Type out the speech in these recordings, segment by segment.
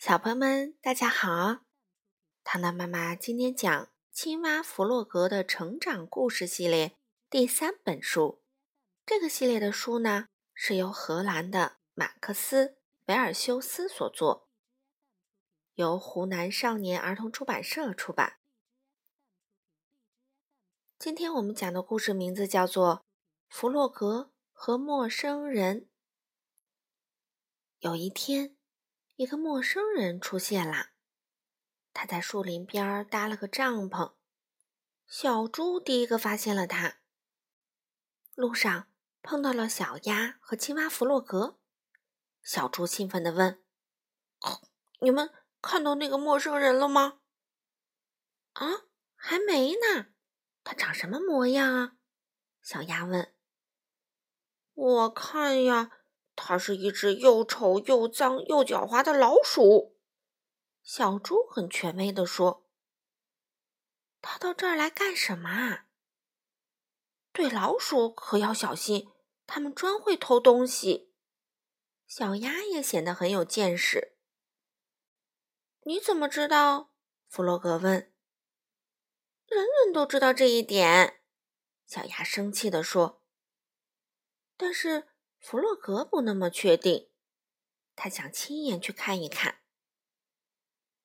小朋友们，大家好！糖糖妈妈今天讲《青蛙弗洛格的成长故事》系列第三本书。这个系列的书呢，是由荷兰的马克思·维尔修斯所作，由湖南少年儿童出版社出版。今天我们讲的故事名字叫做《弗洛格和陌生人》。有一天。一个陌生人出现了，他在树林边搭了个帐篷。小猪第一个发现了他。路上碰到了小鸭和青蛙弗洛格，小猪兴奋地问：“你们看到那个陌生人了吗？”“啊，还没呢。他长什么模样啊？”小鸭问。“我看呀。”它是一只又丑又脏又狡猾的老鼠，小猪很权威地说：“它到这儿来干什么啊？”对老鼠可要小心，它们专会偷东西。小鸭也显得很有见识。你怎么知道？弗洛格问。人人都知道这一点，小鸭生气地说。但是。弗洛格不那么确定，他想亲眼去看一看。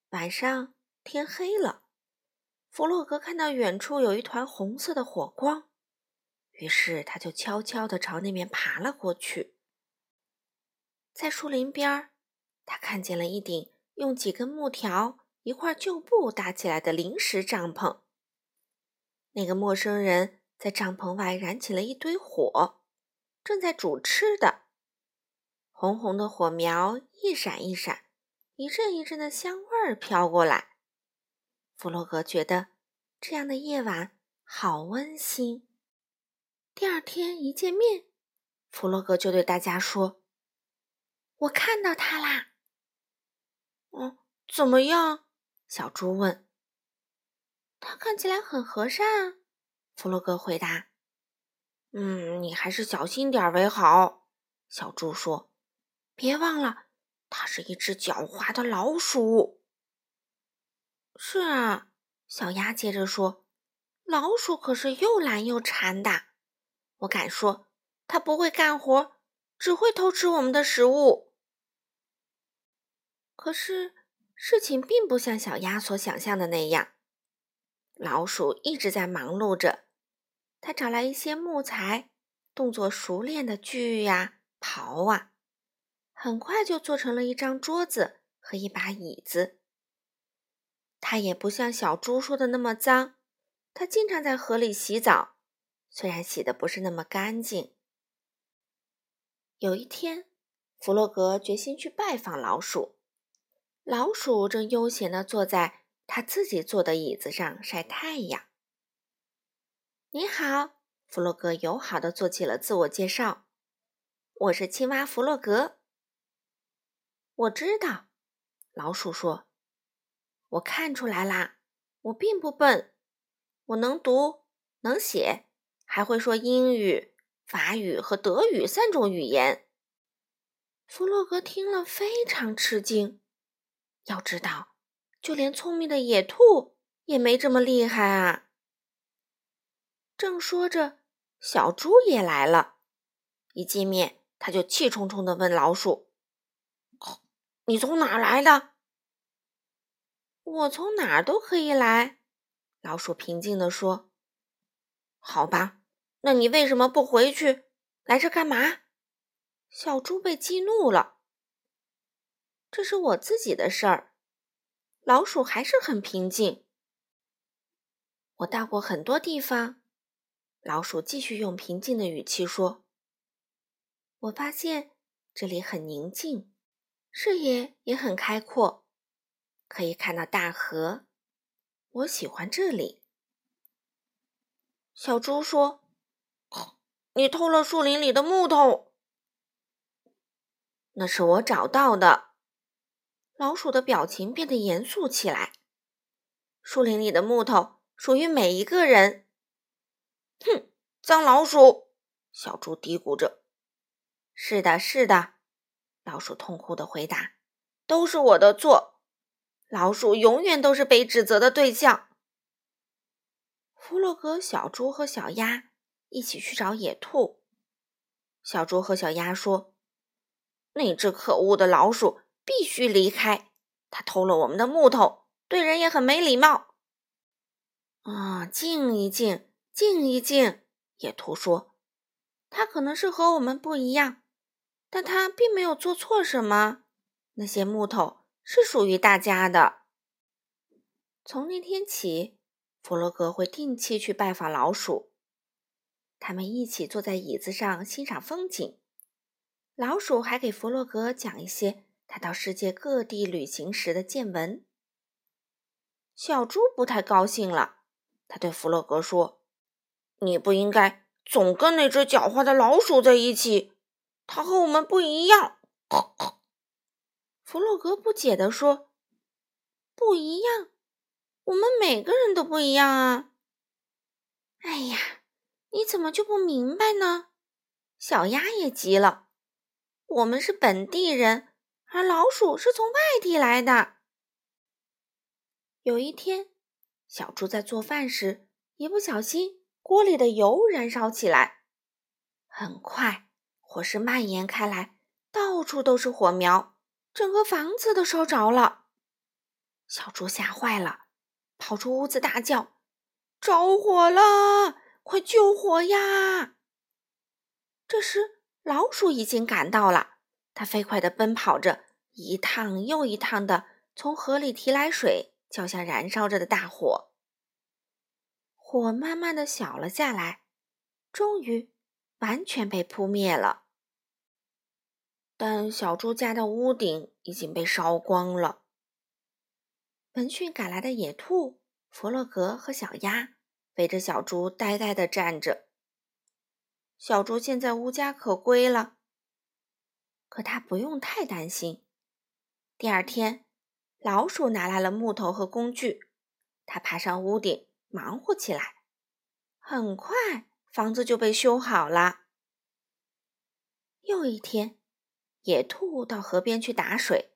晚上天黑了，弗洛格看到远处有一团红色的火光，于是他就悄悄地朝那边爬了过去。在树林边，他看见了一顶用几根木条、一块旧布搭起来的临时帐篷。那个陌生人在帐篷外燃起了一堆火。正在煮吃的，红红的火苗一闪一闪，一阵一阵的香味儿飘过来。弗洛格觉得这样的夜晚好温馨。第二天一见面，弗洛格就对大家说：“我看到他啦。”“嗯，怎么样？”小猪问。“他看起来很和善。”啊。”弗洛格回答。嗯，你还是小心点为好。”小猪说，“别忘了，它是一只狡猾的老鼠。”是啊，小鸭接着说，“老鼠可是又懒又馋的。我敢说，它不会干活，只会偷吃我们的食物。”可是事情并不像小鸭所想象的那样，老鼠一直在忙碌着。他找来一些木材，动作熟练的锯呀、刨啊，很快就做成了一张桌子和一把椅子。他也不像小猪说的那么脏，他经常在河里洗澡，虽然洗的不是那么干净。有一天，弗洛格决心去拜访老鼠。老鼠正悠闲地坐在他自己坐的椅子上晒太阳。你好，弗洛格友好的做起了自我介绍。我是青蛙弗洛格。我知道，老鼠说。我看出来啦，我并不笨，我能读，能写，还会说英语、法语和德语三种语言。弗洛格听了非常吃惊。要知道，就连聪明的野兔也没这么厉害啊。正说着，小猪也来了。一见面，他就气冲冲地问老鼠：“你从哪儿来的？”“我从哪儿都可以来。”老鼠平静地说。“好吧，那你为什么不回去？来这干嘛？”小猪被激怒了。“这是我自己的事儿。”老鼠还是很平静。“我到过很多地方。”老鼠继续用平静的语气说：“我发现这里很宁静，视野也很开阔，可以看到大河。我喜欢这里。”小猪说：“你偷了树林里的木头。”那是我找到的。老鼠的表情变得严肃起来。树林里的木头属于每一个人。哼，脏老鼠！小猪嘀咕着。“是的，是的。”老鼠痛苦的回答。都是我的错。老鼠永远都是被指责的对象。弗洛格、小猪和小鸭一起去找野兔。小猪和小鸭说：“那只可恶的老鼠必须离开，它偷了我们的木头，对人也很没礼貌。”啊，静一静，静一静。野兔说：“他可能是和我们不一样，但他并没有做错什么。那些木头是属于大家的。”从那天起，弗洛格会定期去拜访老鼠。他们一起坐在椅子上欣赏风景。老鼠还给弗洛格讲一些他到世界各地旅行时的见闻。小猪不太高兴了，他对弗洛格说。你不应该总跟那只狡猾的老鼠在一起，它和我们不一样。弗洛格不解地说：“不一样？我们每个人都不一样啊！”哎呀，你怎么就不明白呢？小鸭也急了：“我们是本地人，而老鼠是从外地来的。”有一天，小猪在做饭时一不小心。锅里的油燃烧起来，很快火势蔓延开来，到处都是火苗，整个房子都烧着了。小猪吓坏了，跑出屋子大叫：“着火了！快救火呀！”这时，老鼠已经赶到了，它飞快地奔跑着，一趟又一趟地从河里提来水，浇向燃烧着的大火。火慢慢的小了下来，终于完全被扑灭了。但小猪家的屋顶已经被烧光了。闻讯赶来的野兔、弗洛格和小鸭围着小猪呆呆的站着。小猪现在无家可归了，可他不用太担心。第二天，老鼠拿来了木头和工具，他爬上屋顶。忙活起来，很快房子就被修好了。又一天，野兔到河边去打水，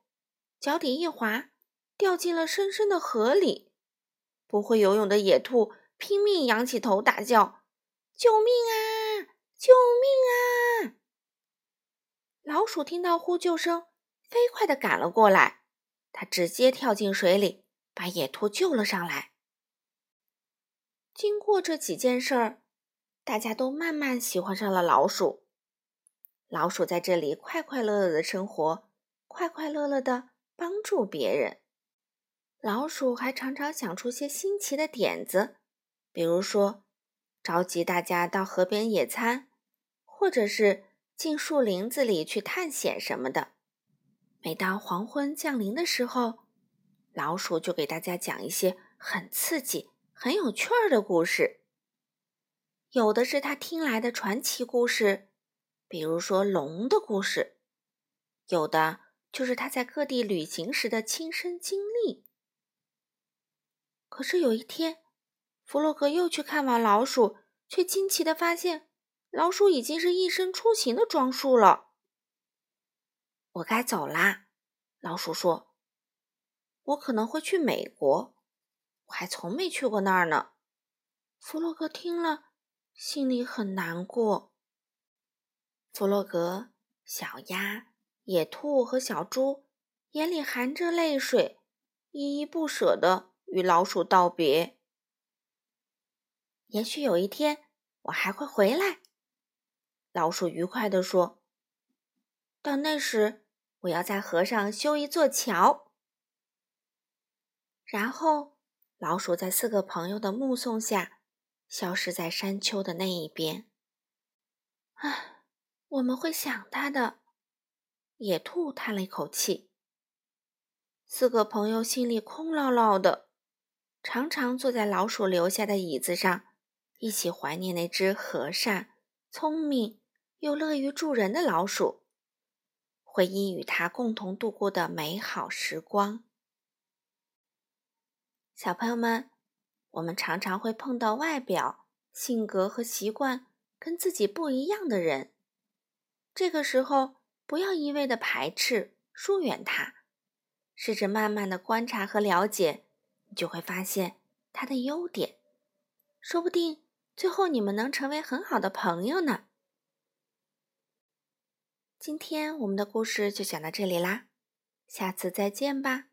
脚底一滑，掉进了深深的河里。不会游泳的野兔拼命仰起头，大叫：“救命啊！救命啊！”老鼠听到呼救声，飞快地赶了过来，它直接跳进水里，把野兔救了上来。经过这几件事儿，大家都慢慢喜欢上了老鼠。老鼠在这里快快乐乐的生活，快快乐乐的帮助别人。老鼠还常常想出些新奇的点子，比如说召集大家到河边野餐，或者是进树林子里去探险什么的。每当黄昏降临的时候，老鼠就给大家讲一些很刺激。很有趣儿的故事，有的是他听来的传奇故事，比如说龙的故事；有的就是他在各地旅行时的亲身经历。可是有一天，弗洛格又去看望老鼠，却惊奇的发现，老鼠已经是一身出行的装束了。我该走啦，老鼠说：“我可能会去美国。”我还从没去过那儿呢。弗洛格听了，心里很难过。弗洛格、小鸭、野兔和小猪眼里含着泪水，依依不舍地与老鼠道别。也许有一天我还会回来，老鼠愉快地说。到那时，我要在河上修一座桥，然后。老鼠在四个朋友的目送下，消失在山丘的那一边。唉，我们会想他的。野兔叹了一口气。四个朋友心里空落落的，常常坐在老鼠留下的椅子上，一起怀念那只和善、聪明又乐于助人的老鼠，回忆与他共同度过的美好时光。小朋友们，我们常常会碰到外表、性格和习惯跟自己不一样的人。这个时候，不要一味的排斥、疏远他，试着慢慢的观察和了解，你就会发现他的优点。说不定最后你们能成为很好的朋友呢。今天我们的故事就讲到这里啦，下次再见吧。